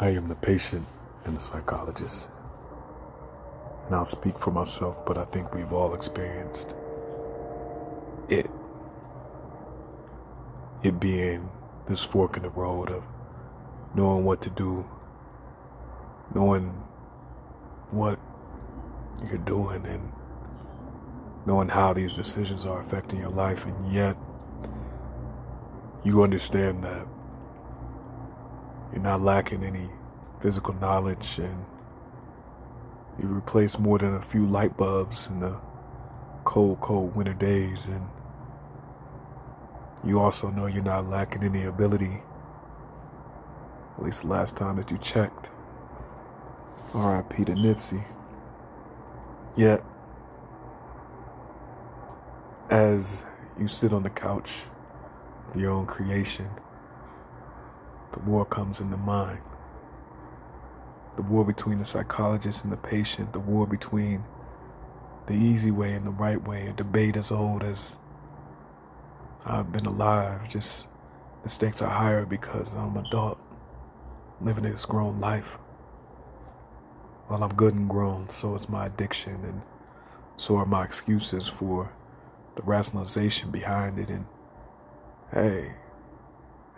I am the patient and the psychologist. And I'll speak for myself, but I think we've all experienced it. It being this fork in the road of knowing what to do, knowing what you're doing, and knowing how these decisions are affecting your life, and yet you understand that you're not lacking any physical knowledge and you replace more than a few light bulbs in the cold, cold winter days. And you also know you're not lacking any ability, at least the last time that you checked. R.I.P. to Nipsey. Yet, as you sit on the couch of your own creation, the war comes in the mind. The war between the psychologist and the patient, the war between the easy way and the right way, a debate as old as I've been alive. Just the stakes are higher because I'm adult, living this grown life. Well, I'm good and grown, so is my addiction, and so are my excuses for the rationalization behind it. And hey,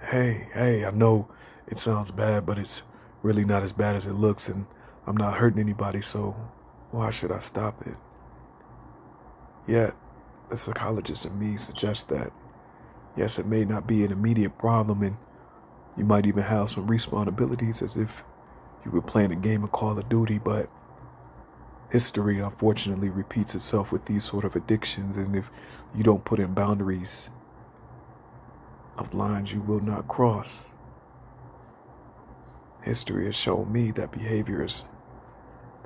hey, hey, I know it sounds bad, but it's really not as bad as it looks, and I'm not hurting anybody, so why should I stop it? Yet, the psychologist in me suggests that, yes, it may not be an immediate problem, and you might even have some responsibilities as if you were playing a game of Call of Duty, but history unfortunately repeats itself with these sort of addictions, and if you don't put in boundaries, of lines you will not cross. History has shown me that behavior is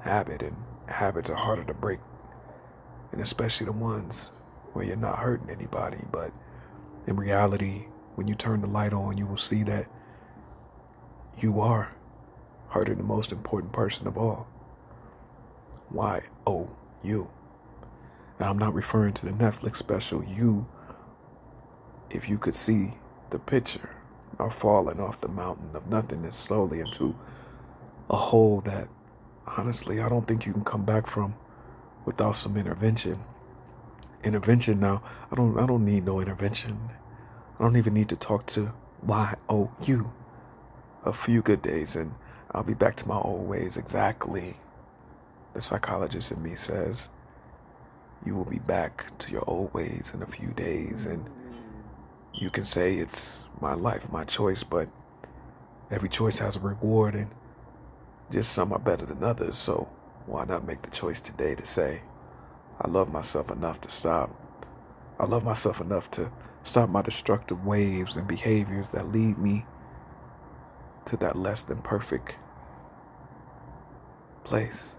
habit, and habits are harder to break, and especially the ones where you're not hurting anybody. But in reality, when you turn the light on, you will see that you are hurting the most important person of all. Why? Oh, Y O U. I'm not referring to the Netflix special, You if you could see the picture of falling off the mountain of nothingness slowly into a hole that honestly I don't think you can come back from without some intervention. Intervention now, I don't I don't need no intervention. I don't even need to talk to Y O U. A few good days and I'll be back to my old ways exactly. The psychologist in me says you will be back to your old ways in a few days and you can say it's my life, my choice, but every choice has a reward, and just some are better than others. So why not make the choice today to say, I love myself enough to stop? I love myself enough to stop my destructive waves and behaviors that lead me to that less than perfect place.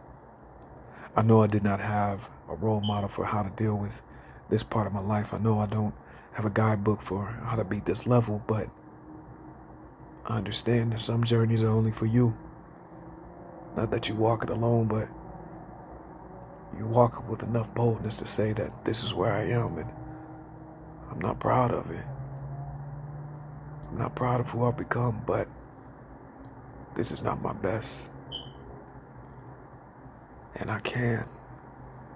I know I did not have a role model for how to deal with this part of my life. I know I don't have a guidebook for how to beat this level, but I understand that some journeys are only for you. Not that you walk it alone, but you walk it with enough boldness to say that this is where I am and I'm not proud of it. I'm not proud of who I've become, but this is not my best. And I can,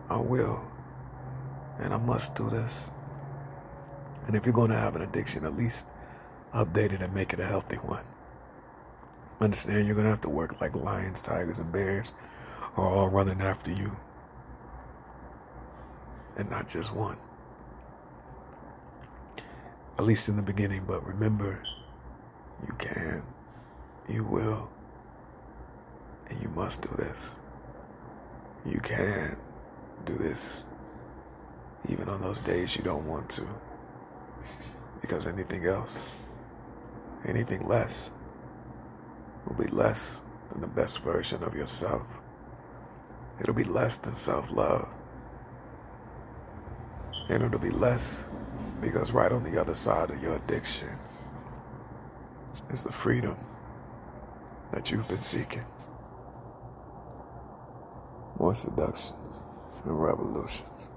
I will, and I must do this. And if you're going to have an addiction, at least update it and make it a healthy one. Understand you're going to have to work like lions, tigers, and bears are all running after you. And not just one. At least in the beginning, but remember, you can, you will, and you must do this. You can do this, even on those days you don't want to. Because anything else, anything less, will be less than the best version of yourself. It'll be less than self love. And it'll be less because right on the other side of your addiction is the freedom that you've been seeking. Moore seductions and revolutions.